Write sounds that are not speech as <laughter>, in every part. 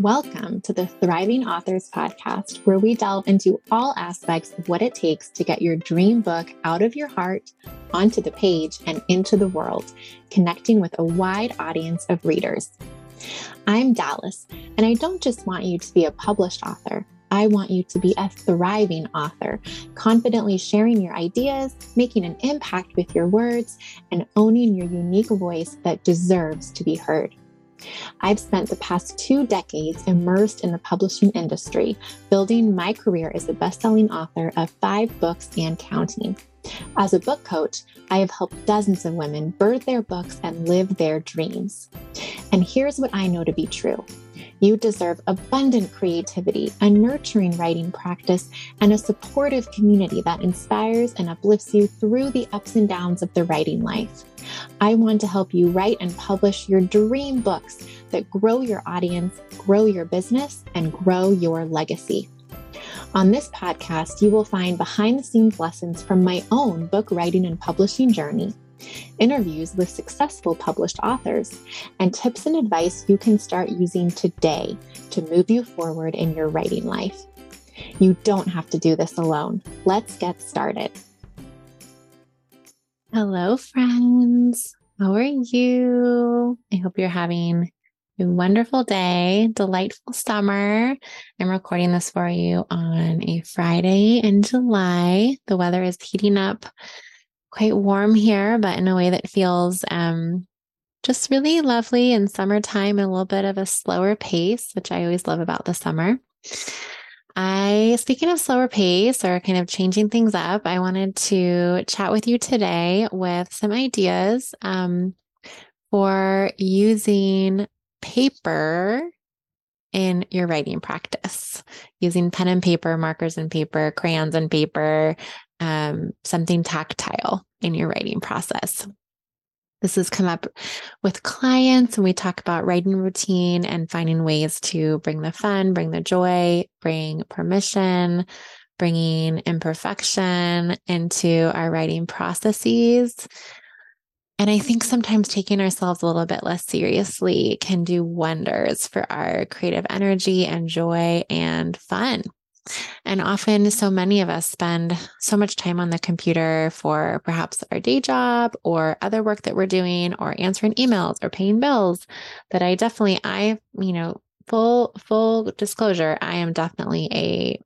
Welcome to the Thriving Authors Podcast, where we delve into all aspects of what it takes to get your dream book out of your heart, onto the page, and into the world, connecting with a wide audience of readers. I'm Dallas, and I don't just want you to be a published author. I want you to be a thriving author, confidently sharing your ideas, making an impact with your words, and owning your unique voice that deserves to be heard. I've spent the past two decades immersed in the publishing industry, building my career as a best-selling author of five books and counting. As a book coach, I have helped dozens of women birth their books and live their dreams. And here's what I know to be true. You deserve abundant creativity, a nurturing writing practice, and a supportive community that inspires and uplifts you through the ups and downs of the writing life. I want to help you write and publish your dream books that grow your audience, grow your business, and grow your legacy. On this podcast, you will find behind the scenes lessons from my own book writing and publishing journey interviews with successful published authors, and tips and advice you can start using today to move you forward in your writing life. You don't have to do this alone. Let's get started. Hello, friends. How are you? I hope you're having a wonderful day, delightful summer. I'm recording this for you on a Friday in July. The weather is heating up quite warm here, but in a way that feels um, just really lovely in summertime a little bit of a slower pace, which I always love about the summer. I, speaking of slower pace or kind of changing things up, I wanted to chat with you today with some ideas um, for using paper in your writing practice, using pen and paper, markers and paper, crayons and paper, um, something tactile in your writing process. This has come up with clients, and we talk about writing routine and finding ways to bring the fun, bring the joy, bring permission, bringing imperfection into our writing processes. And I think sometimes taking ourselves a little bit less seriously can do wonders for our creative energy and joy and fun. And often, so many of us spend so much time on the computer for perhaps our day job or other work that we're doing or answering emails or paying bills that I definitely, I, you know, full, full disclosure, I am definitely a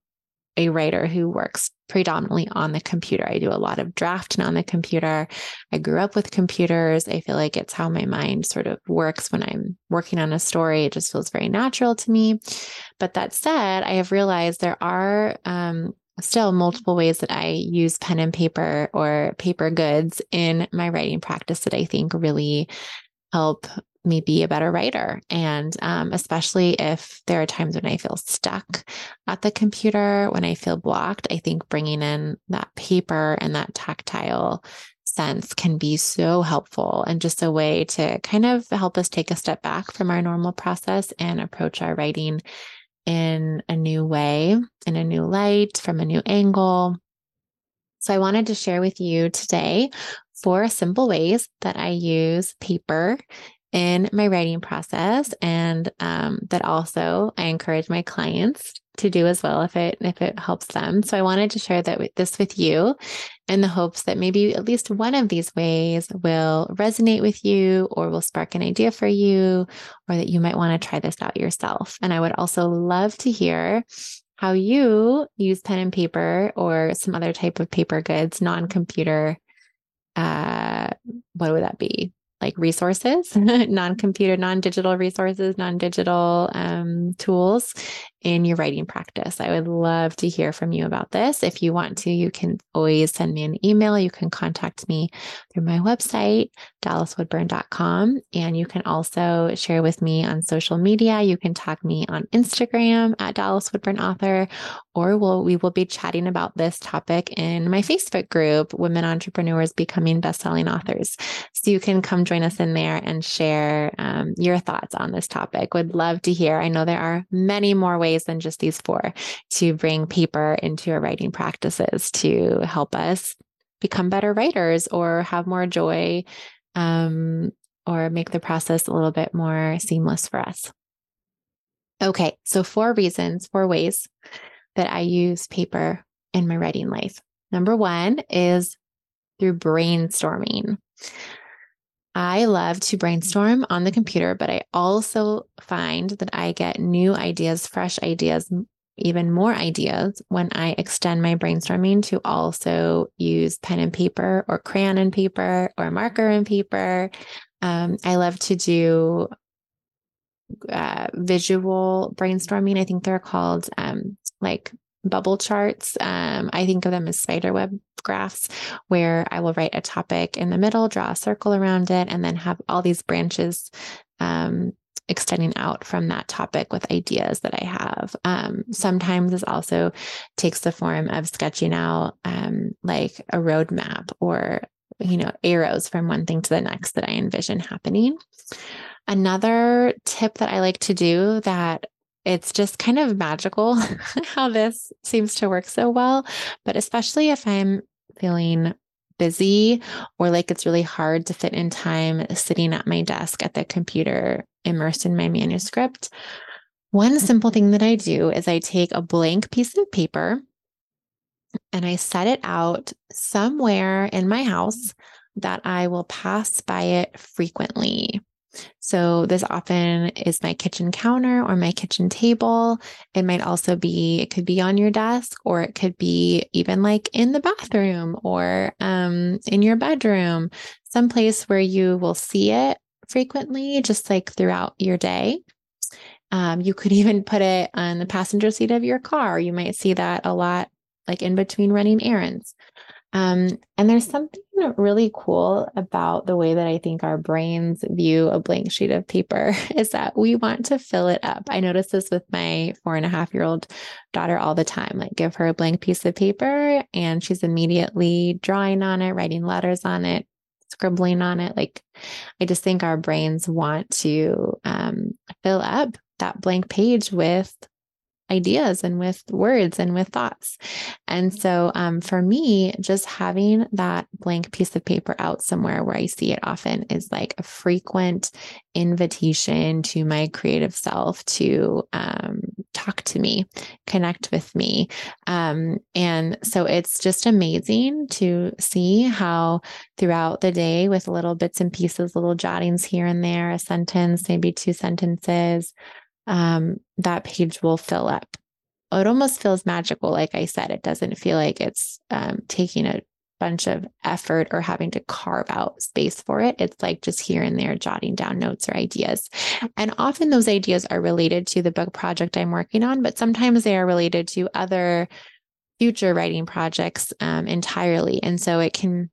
a writer who works predominantly on the computer. I do a lot of drafting on the computer. I grew up with computers. I feel like it's how my mind sort of works when I'm working on a story. It just feels very natural to me. But that said, I have realized there are um, still multiple ways that I use pen and paper or paper goods in my writing practice that I think really help me be a better writer. And um, especially if there are times when I feel stuck at the computer, when I feel blocked, I think bringing in that paper and that tactile sense can be so helpful and just a way to kind of help us take a step back from our normal process and approach our writing in a new way, in a new light, from a new angle. So I wanted to share with you today four simple ways that I use paper in my writing process and um, that also i encourage my clients to do as well if it if it helps them. So i wanted to share that with this with you in the hopes that maybe at least one of these ways will resonate with you or will spark an idea for you or that you might want to try this out yourself. And i would also love to hear how you use pen and paper or some other type of paper goods non-computer uh what would that be like resources, <laughs> non computer, non digital resources, non digital um, tools in your writing practice. I would love to hear from you about this. If you want to, you can always send me an email. You can contact me through my website, dallaswoodburn.com. And you can also share with me on social media. You can tag me on Instagram at dallaswoodburnauthor, or we'll, we will be chatting about this topic in my Facebook group, Women Entrepreneurs Becoming Bestselling Authors. So you can come join us in there and share um, your thoughts on this topic. Would love to hear. I know there are many more ways ways than just these four to bring paper into our writing practices to help us become better writers or have more joy um, or make the process a little bit more seamless for us. Okay, so four reasons, four ways that I use paper in my writing life. Number one is through brainstorming. I love to brainstorm on the computer, but I also find that I get new ideas, fresh ideas, even more ideas when I extend my brainstorming to also use pen and paper or crayon and paper or marker and paper. Um, I love to do uh, visual brainstorming. I think they're called um, like bubble charts. Um, I think of them as spider web graphs, where I will write a topic in the middle, draw a circle around it, and then have all these branches um, extending out from that topic with ideas that I have. Um, sometimes this also takes the form of sketching out um, like a roadmap or you know arrows from one thing to the next that I envision happening. Another tip that I like to do that it's just kind of magical <laughs> how this seems to work so well. But especially if I'm feeling busy or like it's really hard to fit in time sitting at my desk at the computer immersed in my manuscript. One simple thing that I do is I take a blank piece of paper and I set it out somewhere in my house that I will pass by it frequently. So, this often is my kitchen counter or my kitchen table. It might also be, it could be on your desk, or it could be even like in the bathroom or um, in your bedroom, someplace where you will see it frequently, just like throughout your day. Um, you could <laughs> even put it on the passenger seat of your car. You might see that a lot, like in between running errands. Um, and there's something really cool about the way that I think our brains view a blank sheet of paper <laughs> is that we want to fill it up. I notice this with my four and a half year old daughter all the time. Like, give her a blank piece of paper and she's immediately drawing on it, writing letters on it, scribbling on it. Like, I just think our brains want to um, fill up that blank page with ideas and with words and with thoughts. And so um, for me, just having that blank piece of paper out somewhere where I see it often is like a frequent invitation to my creative self to um, talk to me, connect with me. Um, and so it's just amazing to see how throughout the day, with little bits and pieces, little jottings here and there, a sentence, maybe two sentences, um, that page will fill up. It almost feels magical. Like I said, it doesn't feel like it's um, taking a bunch of effort or having to carve out space for it. It's like just here and there jotting down notes or ideas. And often those ideas are related to the book project I'm working on, but sometimes they are related to other future writing projects um, entirely. And so it can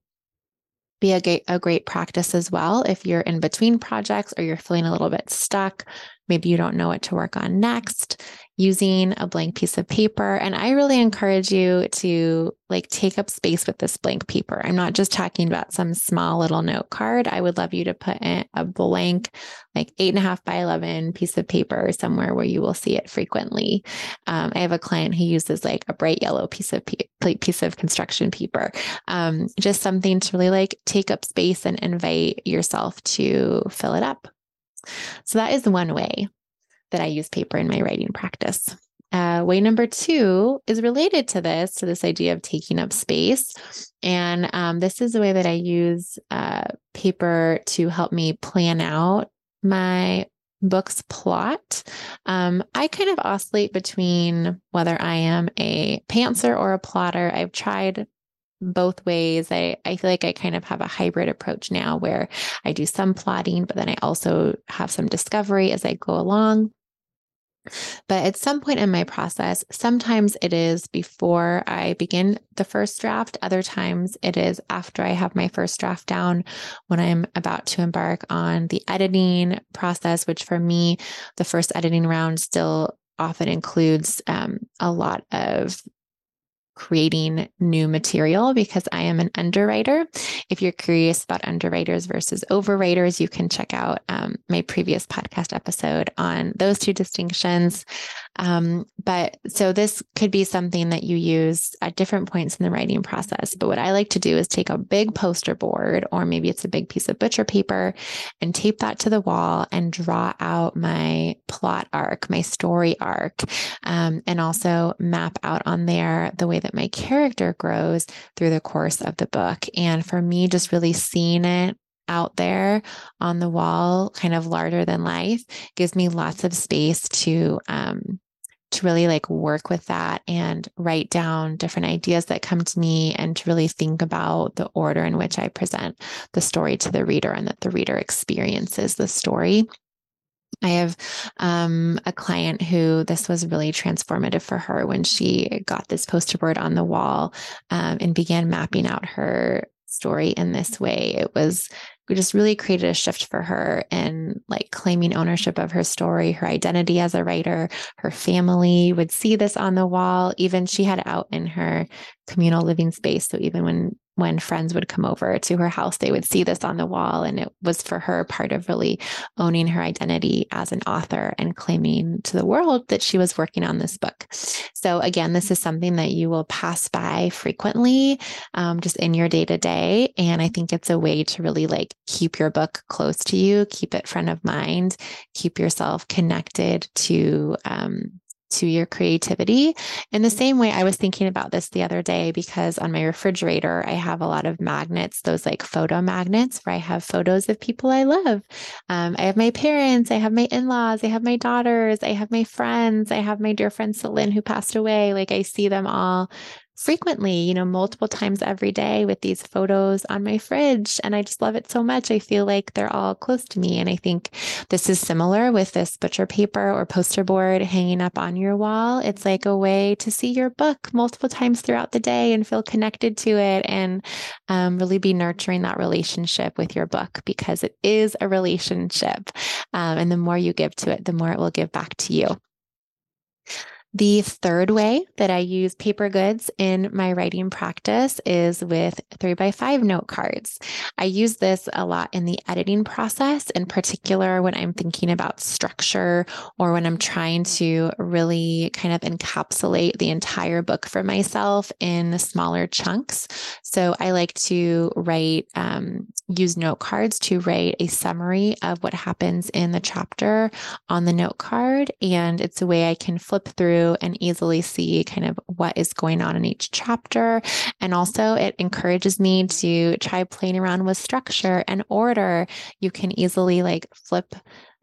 be a, a great practice as well if you're in between projects or you're feeling a little bit stuck Maybe you don't know what to work on next using a blank piece of paper. And I really encourage you to like take up space with this blank paper. I'm not just talking about some small little note card. I would love you to put in a blank, like eight and a half by 11 piece of paper somewhere where you will see it frequently. Um, I have a client who uses like a bright yellow piece of piece of construction paper. Um, just something to really like take up space and invite yourself to fill it up. So that is one way that I use paper in my writing practice. Uh, way number two is related to this, to this idea of taking up space. And um, this is the way that I use uh, paper to help me plan out my book's plot. Um, I kind of oscillate between whether I am a pantser or a plotter. I've tried both ways. I, I feel like I kind of have a hybrid approach now where I do some plotting, but then I also have some discovery as I go along. But at some point in my process, sometimes it is before I begin the first draft. Other times it is after I have my first draft down when I'm about to embark on the editing process, which for me, the first editing round still often includes um, a lot of creating new material because I am an underwriter. If you're curious about underwriters versus overwriters, you can check out um, my previous podcast episode on those two distinctions. Um, but so this could be something that you use at different points in the writing process. But what I like to do is take a big poster board, or maybe it's a big piece of butcher paper, and tape that to the wall and draw out my plot arc, my story arc, um, and also map out on there the way that my character grows through the course of the book. And for me, just really seeing it out there on the wall, kind of larger than life, gives me lots of space to um, to really like work with that and write down different ideas that come to me and to really think about the order in which I present the story to the reader and that the reader experiences the story. I have um, a client who this was really transformative for her when she got this poster board on the wall um, and began mapping out her story in this way. It was just really created a shift for her in like claiming ownership of her story, her identity as a writer. Her family would see this on the wall. Even she had out in her communal living space. So even when when friends would come over to her house, they would see this on the wall. And it was for her part of really owning her identity as an author and claiming to the world that she was working on this book. So, again, this is something that you will pass by frequently um, just in your day to day. And I think it's a way to really like keep your book close to you, keep it front of mind, keep yourself connected to um, to your creativity. In the same way, I was thinking about this the other day because on my refrigerator, I have a lot of magnets, those like photo magnets where I have photos of people I love. Um, I have my parents, I have my in laws, I have my daughters, I have my friends, I have my dear friend Celine who passed away. Like I see them all frequently, you know, multiple times every day with these photos on my fridge. And I just love it so much. I feel like they're all close to me. And I think this is similar with this butcher paper or poster board hanging up on your wall. It's like a way to see your book multiple times throughout the day and feel connected to it and um, really be nurturing that relationship with your book because it is a relationship. Um, and the more you give to it, the more it will give back to you. The third way that I use paper goods in my writing practice is with three by five note cards. I use this a lot in the editing process, in particular when I'm thinking about structure or when I'm trying to really kind of encapsulate the entire book for myself in smaller chunks. So I like to write, um, use note cards to write a summary of what happens in the chapter on the note card. And it's a way I can flip through and easily see kind of what is going on in each chapter. And also, it encourages me to try playing around with structure and order. You can easily like flip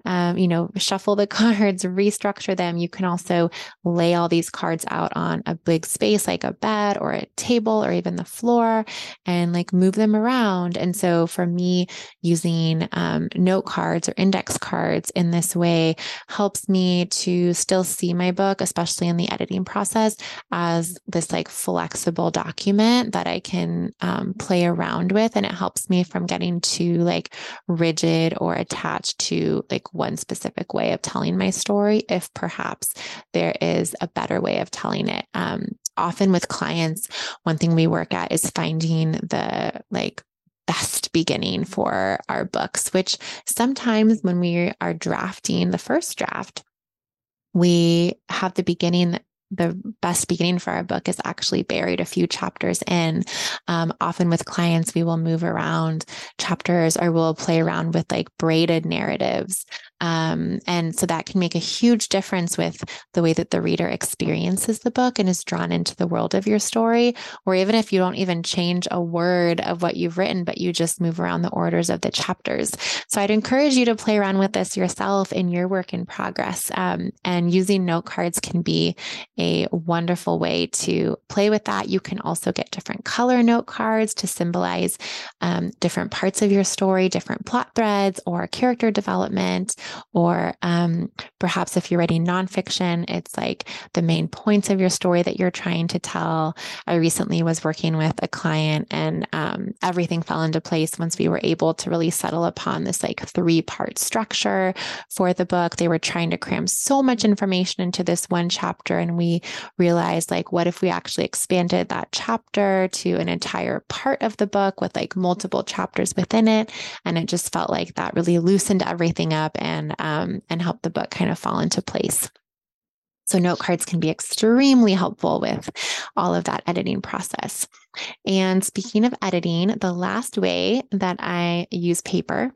um, you know, shuffle the <laughs> cards, restructure them. You can also lay all these cards out on a big space like a bed or a table or even the floor and like move them around. And so for me, using um, note cards or index cards in this way helps me to still see my book, especially in the editing process, as this like flexible document that I can um, play around with. And it helps me from getting too like rigid or attached to like one specific way of telling my story if perhaps there is a better way of telling it. Um, often with clients, one thing we work at is finding the like best beginning for our books, which sometimes when we are drafting the first draft, we have the beginning the best beginning for our book is actually buried a few chapters in. Um, often with clients, we will move around chapters or we'll play around with like braided narratives. Um, and so that can make a huge difference with the way that the reader experiences the book and is drawn into the world of your story. Or even if you don't even change a word of what you've written, but you just move around the orders of the chapters. So I'd encourage you to play around with this yourself in your work in progress. Um, and using note cards can be a wonderful way to play with that. You can also get different color note cards to symbolize um, different parts of your story, different plot threads, or character development. Or um, perhaps if you're writing nonfiction, it's like the main points of your story that you're trying to tell. I recently was working with a client and um, everything fell into place once we were able to really settle upon this like three part structure for the book. They were trying to cram so much information into this one chapter, and we realized like, what if we actually expanded that chapter to an entire part of the book with like multiple chapters within it? And it just felt like that really loosened everything up and um, and help the book kind of fall into place. So, note cards can be extremely helpful with all of that editing process. And speaking of editing, the last way that I use paper,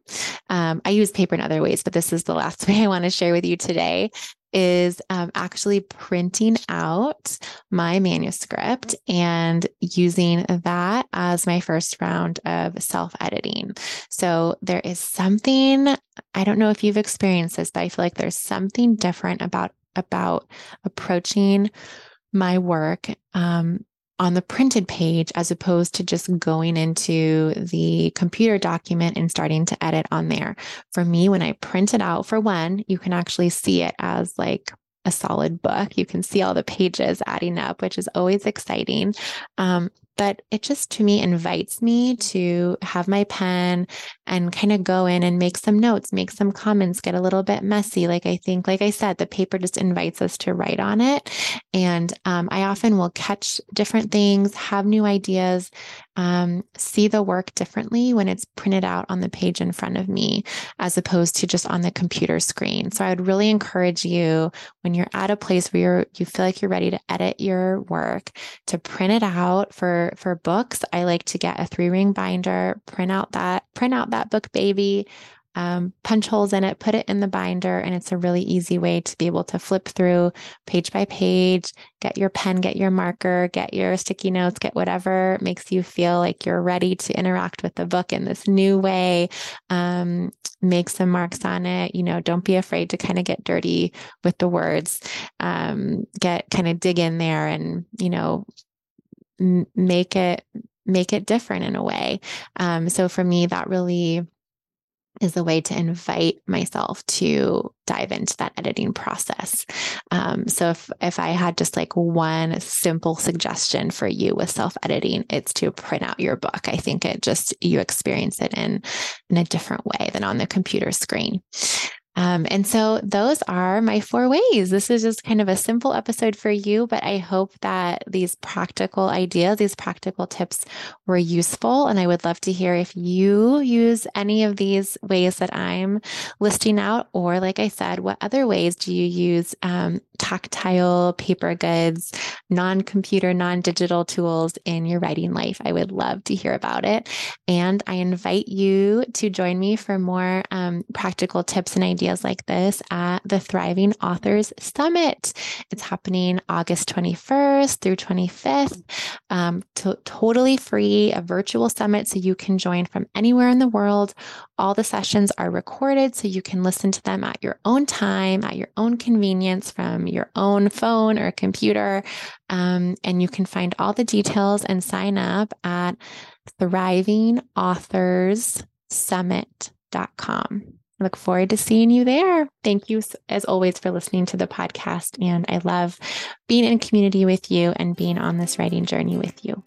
um, I use paper in other ways, but this is the last <laughs> way I want to share with you today is um, actually printing out my manuscript and using that as my first round of self editing. So there is something, I don't know if you've experienced this, but I feel like there's something different about about approaching my work um, on the printed page as opposed to just going into the computer document and starting to edit on there. For me, when I print it out, for one, you can actually see it as like a solid book. You can see all the pages adding up, which is always exciting. Um, but it just to me invites me to have my pen and kind of go in and make some notes, make some comments, get a little bit messy. Like I think, like I said, the paper just invites us to write on it. And um, I often will catch different things, have new ideas, um, see the work differently when it's printed out on the page in front of me, as opposed to just on the computer screen. So I would really encourage you when you're at a place where you're, you feel like you're ready to edit your work to print it out for for books, I like to get a three ring binder, print out that print out that book baby, um, punch holes in it, put it in the binder, and it's a really easy way to be able to flip through page by page, get your pen, get your marker, get your sticky notes, get whatever makes you feel like you're ready to interact with the book in this new way. Um, make some marks on it. You know, don't be afraid to kind of get dirty with the words. Um, get kind of dig in there and, you know, make it make it different in a way. Um, so for me, that really is a way to invite myself to dive into that editing process. Um, so if if I had just like one simple suggestion for you with self editing, it's to print out your book. I think it just you experience it in in a different way than on the computer screen. Um, and so those are my four ways. This is just kind of a simple episode for you, but I hope that these practical ideas, these practical tips were useful. And I would love to hear if you use any of these ways that I'm listing out, or like I said, what other ways do you use um, tactile paper goods, non computer, non digital tools in your writing life? I would love to hear about it. And I invite you to join me for more um, practical tips and ideas like this at the Thriving Authors Summit. It's happening August 21st through 25th. Um, to, totally free, a virtual summit, so you can join from anywhere in the world. All the sessions are recorded, so you can listen to them at your own time, at your own convenience from your own phone or computer. Um, and you can find all the details and sign up at thrivingauthorsummit.com. I look forward to seeing you there. Thank you, as always, for listening to the podcast. And I love being in community with you and being on this writing journey with you.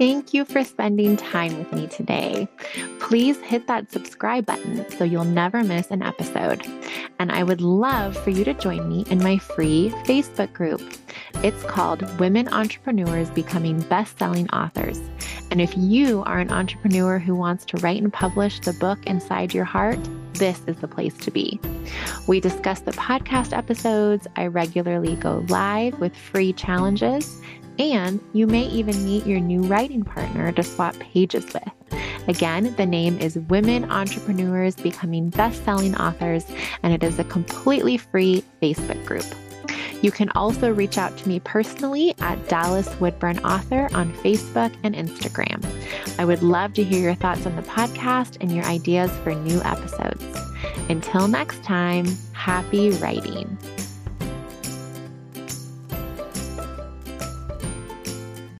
Thank you for spending time with me today. Please hit that subscribe button so you'll never miss an episode. And I would love for you to join me in my free Facebook group. It's called Women Entrepreneurs Becoming Best Selling Authors. And if you are an entrepreneur who wants to write and publish the book inside your heart, this is the place to be. We discuss the podcast episodes. I regularly go live with free challenges and you may even meet your new writing partner to swap pages with. Again, the name is Women Entrepreneurs Becoming Best Selling Authors, and it is a completely free Facebook group. You can also reach out to me personally at Dallas Woodburn Author on Facebook and Instagram. I would love to hear your thoughts on the podcast and your ideas for new episodes. Until next time, happy writing.